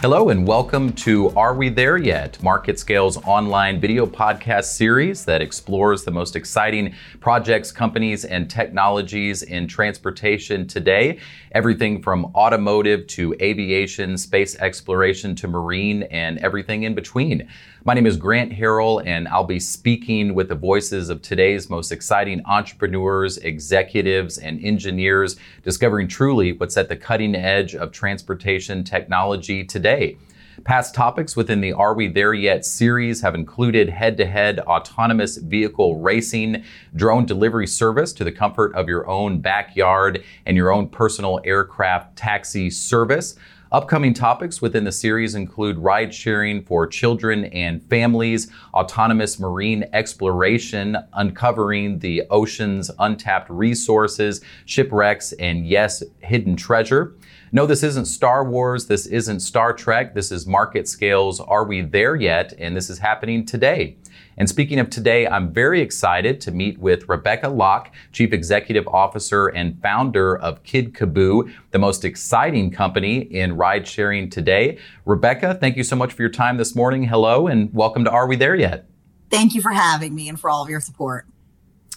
Hello and welcome to Are We There Yet? MarketScale's online video podcast series that explores the most exciting projects, companies, and technologies in transportation today. Everything from automotive to aviation, space exploration to marine, and everything in between. My name is Grant Harrell, and I'll be speaking with the voices of today's most exciting entrepreneurs, executives, and engineers, discovering truly what's at the cutting edge of transportation technology today. Past topics within the Are We There Yet series have included head to head autonomous vehicle racing, drone delivery service to the comfort of your own backyard, and your own personal aircraft taxi service. Upcoming topics within the series include ride sharing for children and families, autonomous marine exploration, uncovering the ocean's untapped resources, shipwrecks, and yes, hidden treasure. No, this isn't Star Wars. This isn't Star Trek. This is Market Scales. Are we there yet? And this is happening today. And speaking of today, I'm very excited to meet with Rebecca Lock, Chief Executive Officer and founder of Kidcaboo, the most exciting company in ride sharing today. Rebecca, thank you so much for your time this morning. Hello, and welcome to Are We There Yet? Thank you for having me and for all of your support.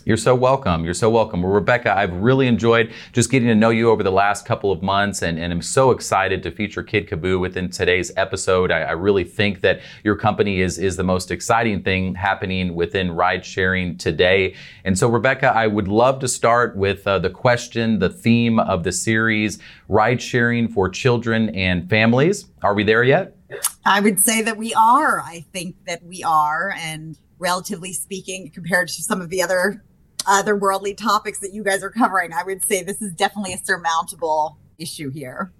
You're so welcome. You're so welcome. Well, Rebecca, I've really enjoyed just getting to know you over the last couple of months, and, and I'm so excited to feature Kidcaboo within today's episode. I, I, really think that your company is, is the most exciting thing happening within ride sharing today. And so, Rebecca, I would love to start with uh, the question, the theme of the series ride sharing for children and families. Are we there yet? I would say that we are. I think that we are. And relatively speaking, compared to some of the other otherworldly topics that you guys are covering, I would say this is definitely a surmountable issue here.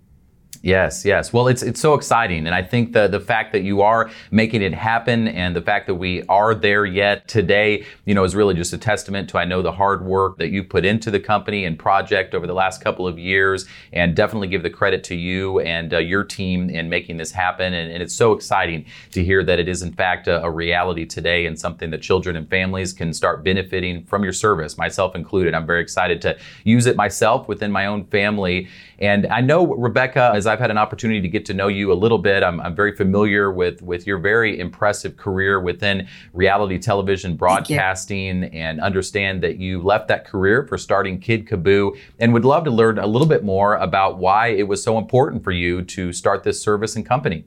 Yes, yes. Well, it's it's so exciting, and I think the the fact that you are making it happen, and the fact that we are there yet today, you know, is really just a testament to I know the hard work that you put into the company and project over the last couple of years, and definitely give the credit to you and uh, your team in making this happen. And, and, it's so exciting to hear that it is in fact a, a reality today, and something that children and families can start benefiting from your service, myself included. I'm very excited to use it myself within my own family, and I know Rebecca, as I've had an opportunity to get to know you a little bit. I'm, I'm very familiar with, with your very impressive career within reality television broadcasting and understand that you left that career for starting Kidcaboo and would love to learn a little bit more about why it was so important for you to start this service and company.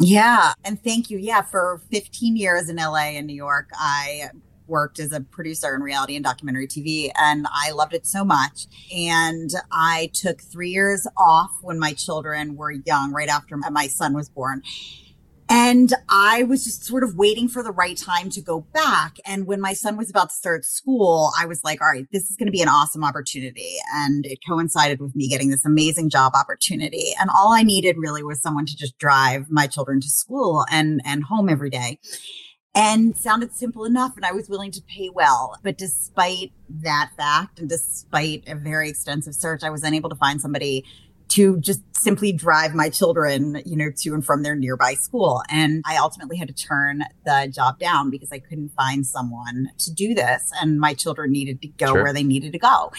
Yeah. And thank you. Yeah. For 15 years in LA and New York, I worked as a producer in reality and documentary TV, and I loved it so much. And I took three years off when my children were young, right after my son was born. And I was just sort of waiting for the right time to go back. And when my son was about to start school, I was like, all right, this is going to be an awesome opportunity. And it coincided with me getting this amazing job opportunity. And all I needed really was someone to just drive my children to school and, and home every day and sounded simple enough and I was willing to pay well. But despite that fact and despite a very extensive search, I was unable to find somebody to just simply drive my children, you know, to and from their nearby school. And I ultimately had to turn the job down because I couldn't find someone to do this. And my children needed to go sure. where they needed to go.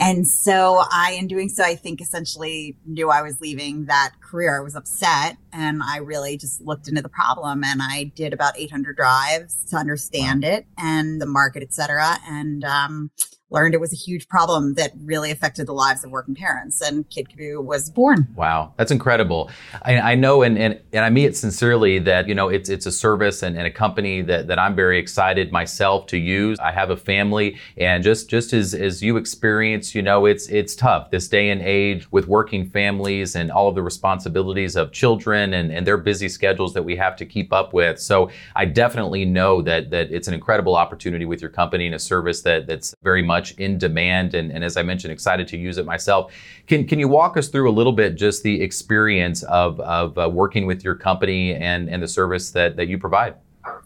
And so I, in doing so, I think essentially knew I was leaving that career. I was upset and I really just looked into the problem and I did about 800 drives to understand wow. it and the market, et cetera. And, um, learned it was a huge problem that really affected the lives of working parents and Kidcaboo was born. Wow, that's incredible. I, I know and, and, and I mean it sincerely that, you know, it's it's a service and, and a company that, that I'm very excited myself to use. I have a family and just just as, as you experience, you know, it's it's tough this day and age with working families and all of the responsibilities of children and, and their busy schedules that we have to keep up with. So I definitely know that that it's an incredible opportunity with your company and a service that that's very much much in demand and, and as I mentioned, excited to use it myself. Can, can you walk us through a little bit just the experience of, of uh, working with your company and, and the service that, that you provide?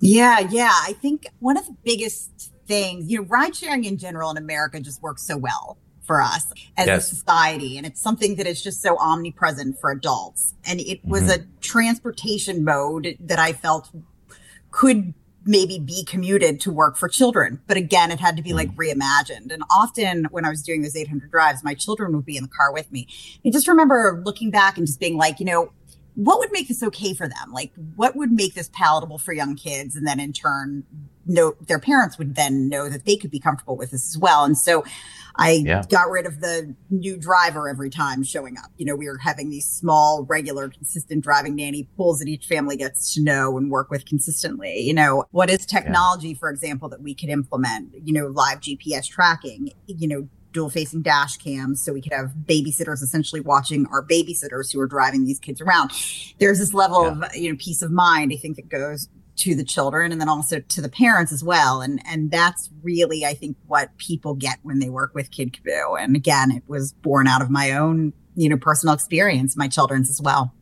Yeah, yeah. I think one of the biggest things, you know, ride sharing in general in America just works so well for us as yes. a society. And it's something that is just so omnipresent for adults. And it was mm-hmm. a transportation mode that I felt could maybe be commuted to work for children. But again, it had to be like mm. reimagined. And often when I was doing those 800 drives, my children would be in the car with me. I just remember looking back and just being like, you know, what would make this okay for them? Like, what would make this palatable for young kids? And then in turn, know their parents would then know that they could be comfortable with this as well. And so I yeah. got rid of the new driver every time showing up. You know, we were having these small, regular, consistent driving nanny pools that each family gets to know and work with consistently. You know, what is technology, yeah. for example, that we could implement? You know, live GPS tracking, you know, dual facing dash cams so we could have babysitters essentially watching our babysitters who are driving these kids around. There's this level yeah. of, you know, peace of mind, I think that goes to the children and then also to the parents as well. And and that's really I think what people get when they work with Kidcaboo. And again, it was born out of my own, you know, personal experience, my children's as well.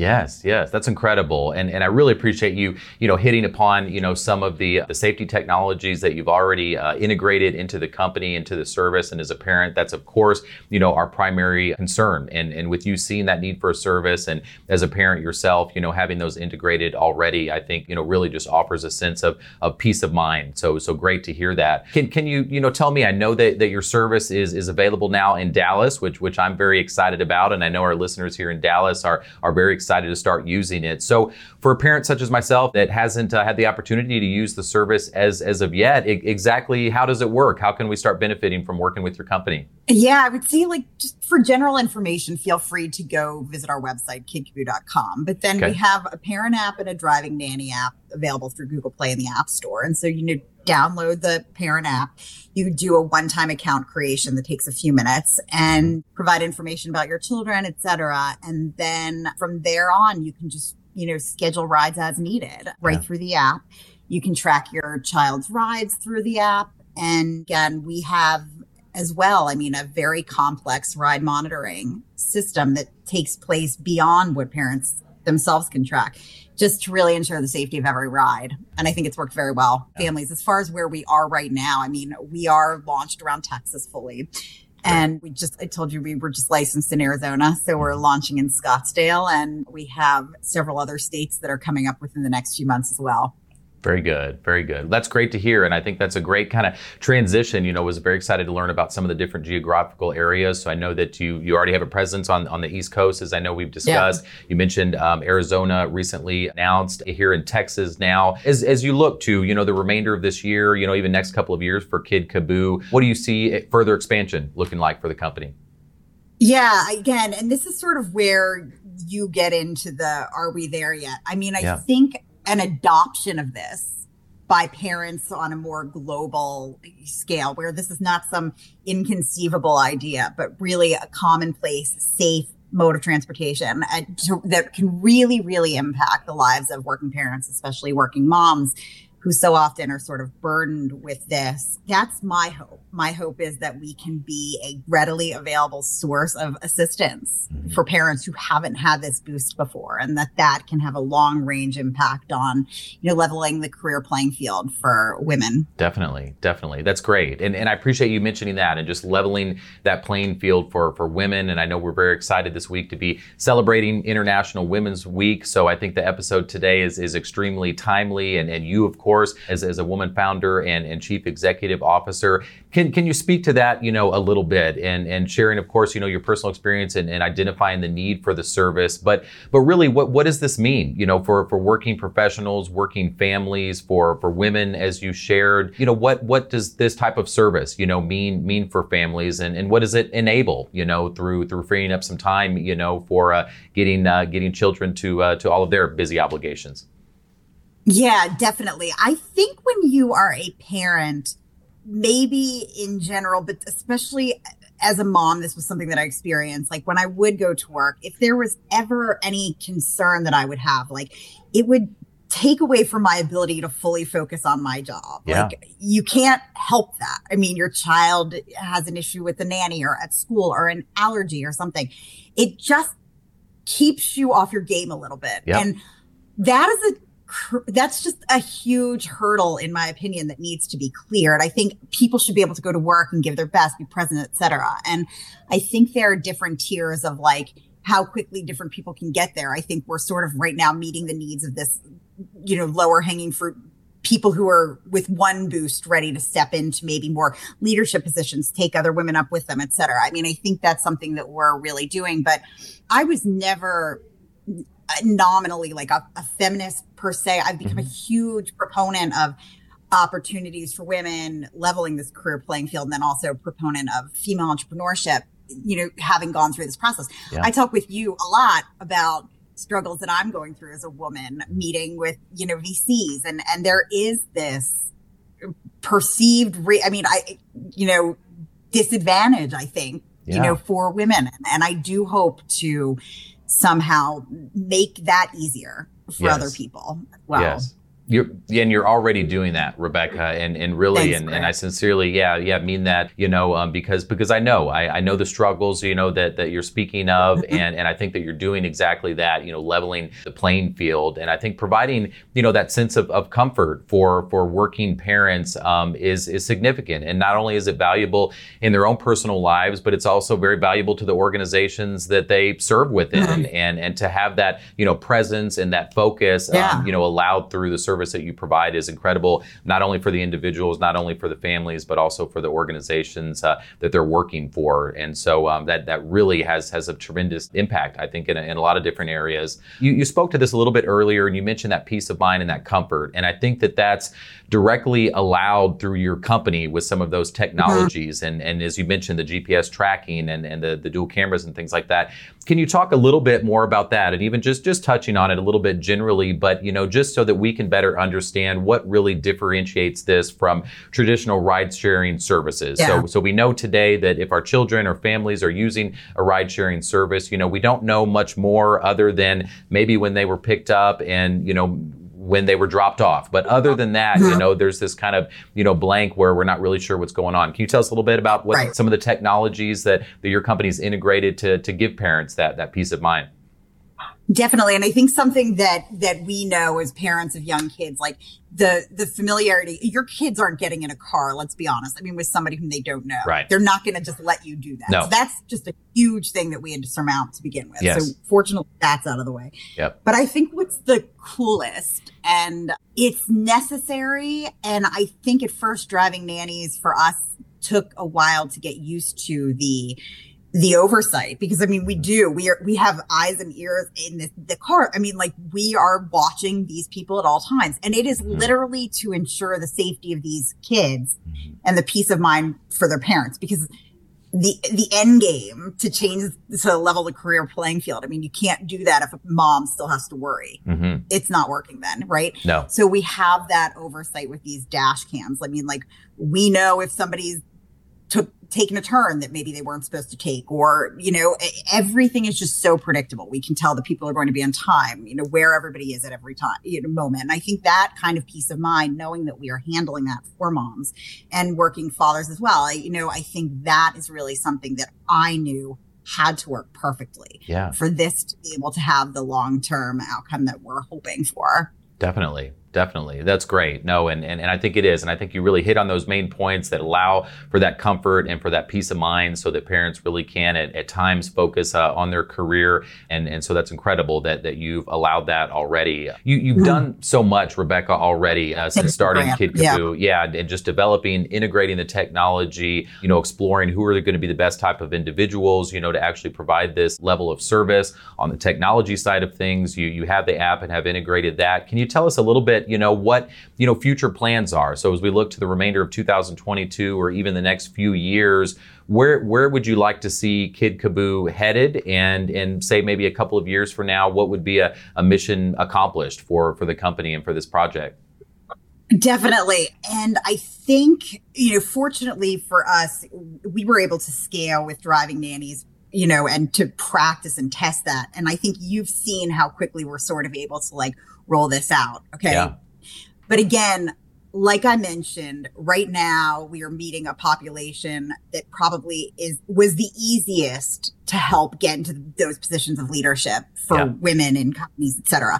Yes, yes, that's incredible, and and I really appreciate you, you know, hitting upon you know some of the the safety technologies that you've already uh, integrated into the company, into the service, and as a parent, that's of course you know our primary concern, and and with you seeing that need for a service, and as a parent yourself, you know, having those integrated already, I think you know really just offers a sense of of peace of mind. So so great to hear that. Can can you you know tell me? I know that that your service is is available now in Dallas, which which I'm very excited about, and I know our listeners here in Dallas are are very excited to start using it. So for a parent such as myself that hasn't uh, had the opportunity to use the service as as of yet, exactly how does it work? How can we start benefiting from working with your company? Yeah, I would say like just for general information, feel free to go visit our website, kidcaboo.com. But then okay. we have a parent app and a driving nanny app available through Google Play and the App Store. And so you know download the parent app. You do a one-time account creation that takes a few minutes and provide information about your children, etc. And then from there on, you can just, you know, schedule rides as needed right yeah. through the app. You can track your child's rides through the app. And again, we have as well, I mean, a very complex ride monitoring system that takes place beyond what parents themselves can track just to really ensure the safety of every ride. And I think it's worked very well. Yeah. Families, as far as where we are right now, I mean, we are launched around Texas fully. And we just, I told you we were just licensed in Arizona. So we're mm-hmm. launching in Scottsdale and we have several other states that are coming up within the next few months as well. Very good. Very good. That's great to hear. And I think that's a great kind of transition. You know, was very excited to learn about some of the different geographical areas. So I know that you you already have a presence on, on the East Coast, as I know we've discussed. Yeah. You mentioned um, Arizona recently announced here in Texas now. As, as you look to, you know, the remainder of this year, you know, even next couple of years for Kidcaboo, what do you see further expansion looking like for the company? Yeah, again, and this is sort of where you get into the are we there yet? I mean, I yeah. think an adoption of this by parents on a more global scale, where this is not some inconceivable idea, but really a commonplace, safe mode of transportation uh, to, that can really, really impact the lives of working parents, especially working moms who so often are sort of burdened with this. That's my hope. My hope is that we can be a readily available source of assistance mm-hmm. for parents who haven't had this boost before and that that can have a long range impact on, you know, leveling the career playing field for women. Definitely. Definitely. That's great. And, and I appreciate you mentioning that and just leveling that playing field for, for women. And I know we're very excited this week to be celebrating International Women's Week. So I think the episode today is, is extremely timely and, and you, of course, course, as, as a woman founder and, and chief executive officer. Can, can you speak to that, you know, a little bit and, and sharing, of course, you know, your personal experience and, and identifying the need for the service, but, but really what, what does this mean, you know, for, for working professionals, working families, for, for women, as you shared, you know, what, what does this type of service, you know, mean, mean for families and, and what does it enable, you know, through, through freeing up some time, you know, for uh, getting, uh, getting children to, uh, to all of their busy obligations? Yeah, definitely. I think when you are a parent, maybe in general, but especially as a mom, this was something that I experienced. Like when I would go to work, if there was ever any concern that I would have, like it would take away from my ability to fully focus on my job. Yeah. Like you can't help that. I mean, your child has an issue with the nanny or at school or an allergy or something. It just keeps you off your game a little bit. Yep. And that is a that's just a huge hurdle in my opinion that needs to be cleared. I think people should be able to go to work and give their best be present etc and i think there are different tiers of like how quickly different people can get there. I think we're sort of right now meeting the needs of this you know lower hanging fruit people who are with one boost ready to step into maybe more leadership positions take other women up with them etc i mean i think that's something that we're really doing but i was never nominally like a, a feminist per se. I've become mm-hmm. a huge proponent of opportunities for women, leveling this career playing field, and then also proponent of female entrepreneurship, you know, having gone through this process. Yeah. I talk with you a lot about struggles that I'm going through as a woman, meeting with, you know, VCs and and there is this perceived re- I mean, I you know, disadvantage, I think, yeah. you know, for women. And I do hope to somehow make that easier for yes. other people. Well, yes. You're, and you're already doing that, Rebecca, and, and really, Thanks, and, and I sincerely, yeah, yeah, mean that, you know, um, because because I know, I, I know the struggles, you know, that, that you're speaking of, mm-hmm. and, and I think that you're doing exactly that, you know, leveling the playing field, and I think providing, you know, that sense of, of comfort for for working parents um, is is significant, and not only is it valuable in their own personal lives, but it's also very valuable to the organizations that they serve within, mm-hmm. and and to have that, you know, presence and that focus, yeah. um, you know, allowed through the service service that you provide is incredible, not only for the individuals, not only for the families, but also for the organizations uh, that they're working for. And so um, that that really has has a tremendous impact, I think, in a, in a lot of different areas. You, you spoke to this a little bit earlier, and you mentioned that peace of mind and that comfort. And I think that that's directly allowed through your company with some of those technologies. Mm-hmm. And, and as you mentioned, the GPS tracking and, and the, the dual cameras and things like that. Can you talk a little bit more about that and even just, just touching on it a little bit generally, but you know, just so that we can better understand what really differentiates this from traditional ride sharing services. Yeah. So, so we know today that if our children or families are using a ride sharing service, you know, we don't know much more other than maybe when they were picked up and, you know, when they were dropped off. But other than that, you mm-hmm. know, there's this kind of, you know, blank where we're not really sure what's going on. Can you tell us a little bit about what right. some of the technologies that, that your company's integrated to, to give parents that, that peace of mind? Definitely. And I think something that, that we know as parents of young kids, like the, the familiarity, your kids aren't getting in a car. Let's be honest. I mean, with somebody whom they don't know, right. they're not going to just let you do that. No. So that's just a huge thing that we had to surmount to begin with. Yes. So fortunately that's out of the way. Yep. But I think what's the coolest and it's necessary. And I think at first driving nannies for us took a while to get used to the, the oversight because I mean we do we are we have eyes and ears in the, the car. I mean like we are watching these people at all times and it is mm-hmm. literally to ensure the safety of these kids mm-hmm. and the peace of mind for their parents because the the end game to change to level the career playing field. I mean, you can't do that if a mom still has to worry. Mm-hmm. It's not working then, right? No. So we have that oversight with these dash cams. I mean, like we know if somebody's took taken a turn that maybe they weren't supposed to take or you know everything is just so predictable. We can tell the people are going to be on time you know where everybody is at every time you know, moment. And i think that kind of peace of mind knowing that we are handling that for moms and working fathers as well I, you know i think that is really something that i knew had to work perfectly yeah. for this to be able to have the long term outcome that we're hoping for. Definitely Definitely. That's great. No, and, and, and I think it is. And I think you really hit on those main points that allow for that comfort and for that peace of mind so that parents really can at, at times focus uh, on their career. And, and so that's incredible that, that you've allowed that already. You, you've mm-hmm. done so much, Rebecca, already uh, since starting Kidcaboo. Yeah. yeah. And just developing, integrating the technology, you know, exploring who are going to be the best type of individuals, you know, to actually provide this level of service on the technology side of things. You, you have the app and have integrated that. Can you tell us a little bit? Bit, you know, what, you know, future plans are. So as we look to the remainder of 2022 or even the next few years, where where would you like to see Kidcaboo headed? And and say maybe a couple of years from now, what would be a, a mission accomplished for for the company and for this project? Definitely. And I think, you know, fortunately for us, we were able to scale with driving nannies you know, and to practice and test that. And I think you've seen how quickly we're sort of able to like roll this out. Okay. Yeah. But again, like I mentioned, right now we are meeting a population that probably is was the easiest to help get into those positions of leadership for yeah. women in companies, et cetera.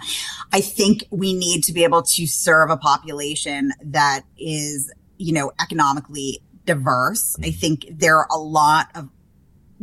I think we need to be able to serve a population that is, you know, economically diverse. I mm-hmm. think there are a lot of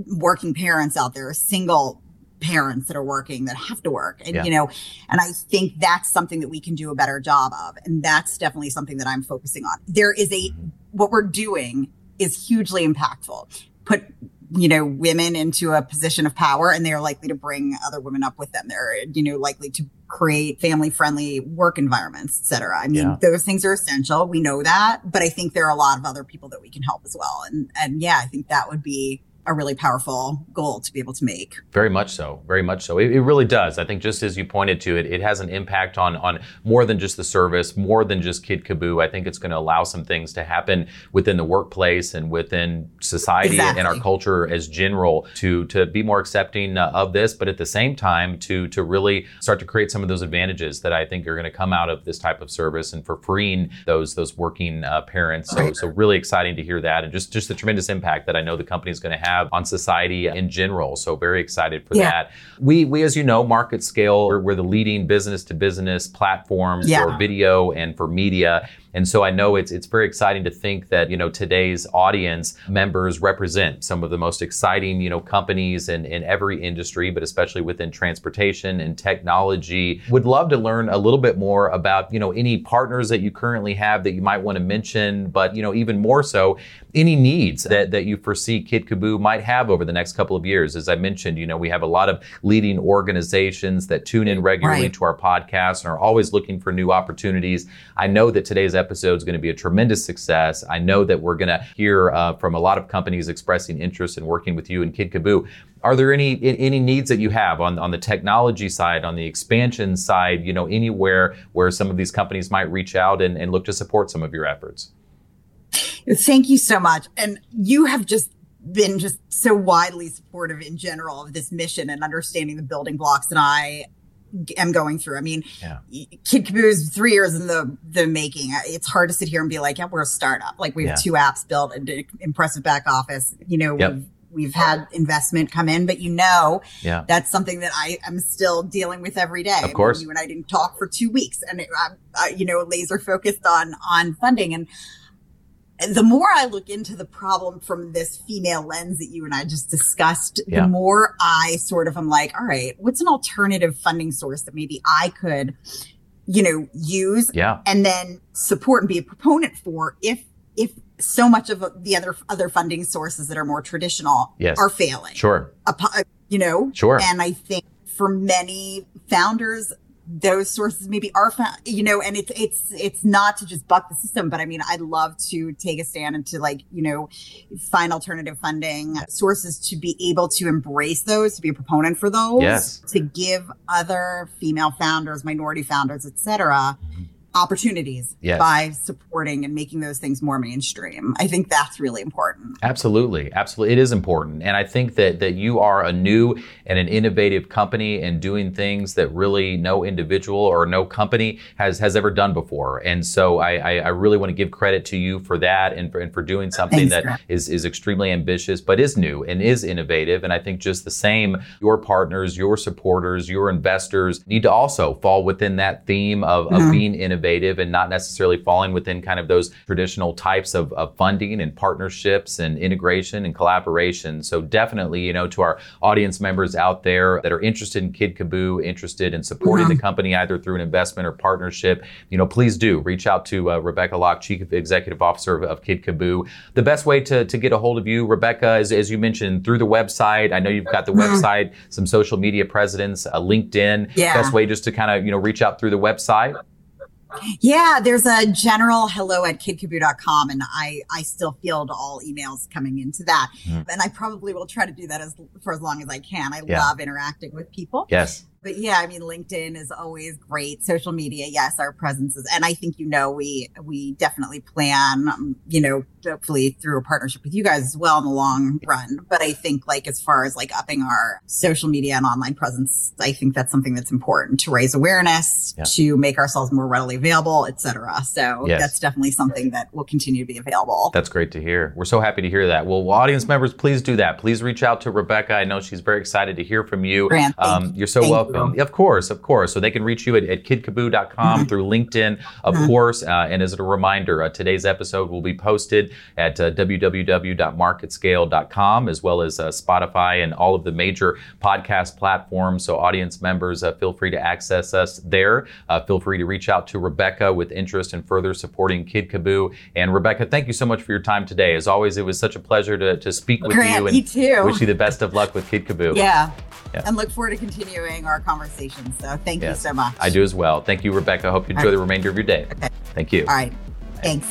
working parents out there, single parents that are working that have to work and yeah. you know and i think that's something that we can do a better job of and that's definitely something that i'm focusing on there is a what we're doing is hugely impactful put you know, women into a position of power and they're likely to bring other women up with them. They're, you know, likely to create family friendly work environments, etc. I mean, yeah. those things are essential. We know that, but I think there are a lot of other people that we can help as well. And, and yeah, I think that would be a really powerful goal to be able to make. Very much so. Very much so. It, it, really does. I think just as you pointed to it, it has an impact on on more than just the service, more than just Kidcaboo. I think it's going to allow some things to happen within the workplace and within society exactly. and our culture as general to to be more accepting uh, of this, but at the same time to to really start to create some of those advantages that I think are going to come out of this type of service and for freeing those those working uh, parents. So so really exciting to hear that and just just the tremendous impact that I know the company is going to have have on society in general. So very excited for yeah. that. We, we, as you know, MarketScale, we're, we're the leading business to business platform yeah. for video and for media. And so I know it's it's very exciting to think that you know today's audience members represent some of the most exciting you know companies in, in every industry, but especially within transportation and technology. Would love to learn a little bit more about you know any partners that you currently have that you might want to mention, but you know even more so any needs that, that you foresee Kidcaboo might have over the next couple of years. As I mentioned, you know, we have a lot of leading organizations that tune in regularly right. to our podcast and are always looking for new opportunities. I know that today's episode is going to be a tremendous success. I know that we're going to hear uh, from a lot of companies expressing interest in working with you and Kidcaboo. Are there any any needs that you have on, on the technology side, on the expansion side, you know, anywhere where some of these companies might reach out and, and look to support some of your efforts? Thank you so much. And you have just been just so widely supportive in general of this mission and understanding the building blocks And I am going through. I mean, yeah. Kidcaboo is three years in the the making. It's hard to sit here and be like, yeah, we're a startup. Like we have yeah. two apps built, and uh, impressive back office. You know, yep. we've, we've had investment come in, but you know, yeah. that's something that I am still dealing with every day. Of course, I mean, you and I didn't talk for two weeks, and it, I, you know, laser focused on on funding and the more I look into the problem from this female lens that you and I just discussed, yeah. the more I sort of am like, all right, what's an alternative funding source that maybe I could, you know, use yeah. and then support and be a proponent for if if so much of the other other funding sources that are more traditional yes. are failing. Sure. You know? Sure. And I think for many founders, those sources maybe are found, you know, and it's, it's, it's not to just buck the system, but I mean, I'd love to take a stand and to like, you know, find alternative funding sources to be able to embrace those, to be a proponent for those, yes. to give other female founders, minority founders, et cetera, mm-hmm opportunities yes. by supporting and making those things more mainstream. I think that's really important. Absolutely. Absolutely. It is important. And I think that that you are a new and an innovative company and doing things that really no individual or no company has has ever done before. And so I, I, I really want to give credit to you for that and for, and for doing something Thanks, that is, is extremely ambitious, but is new and is innovative. And I think just the same, your partners, your supporters, your investors need to also fall within that theme of, mm-hmm. of being innovative innovative and not necessarily falling within kind of those traditional types of, of funding and partnerships and integration and collaboration. So definitely, you know, to our audience members out there that are interested in Kidcaboo, interested in supporting mm-hmm. the company either through an investment or partnership, you know, please do reach out to uh, Rebecca Lock, Chief Executive Officer of, of Kidcaboo. The best way to, to get a hold of you, Rebecca, is as you mentioned, through the website. I know you've got the mm-hmm. website, some social media presence, uh, LinkedIn. Yeah. Best way just to kind of, you know, reach out through the website. Yeah, there's a general hello at kidcaboo.com and I, I still field all emails coming into that. Mm. And I probably will try to do that as for as long as I can. I yeah. love interacting with people. Yes but yeah, I mean, LinkedIn is always great. Social media, yes, our presence is, and I think you know we we definitely plan, um, you know, hopefully through a partnership with you guys as well in the long run. But I think like as far as like upping our social media and online presence, I think that's something that's important to raise awareness, yeah. to make ourselves more readily available, etc. So yes. that's definitely something that will continue to be available. That's great to hear. We're so happy to hear that. Well, audience members, please do that. Please reach out to Rebecca. I know she's very excited to hear from you. Grant, um, you're so welcome welcome. Of course, of course. So they can reach you at, at kidcaboo.com through LinkedIn, of course. Uh, and as a reminder, uh, today's episode will be posted at uh, www.marketscale.com as well as uh, Spotify and all of the major podcast platforms. So audience members, uh, feel free to access us there. Uh, feel free to reach out to Rebecca with interest in further supporting Kidcaboo. And Rebecca, thank you so much for your time today. As always, it was such a pleasure to, to speak with Grant, you and me too. wish you the best of luck with Kidcaboo. Yeah. Yeah. And look forward to continuing our conversation. So thank Yes. you so much. I do as well. Thank you, Rebecca. Hope you enjoy right. the remainder of your day. Okay. Thank you. All right. Thanks.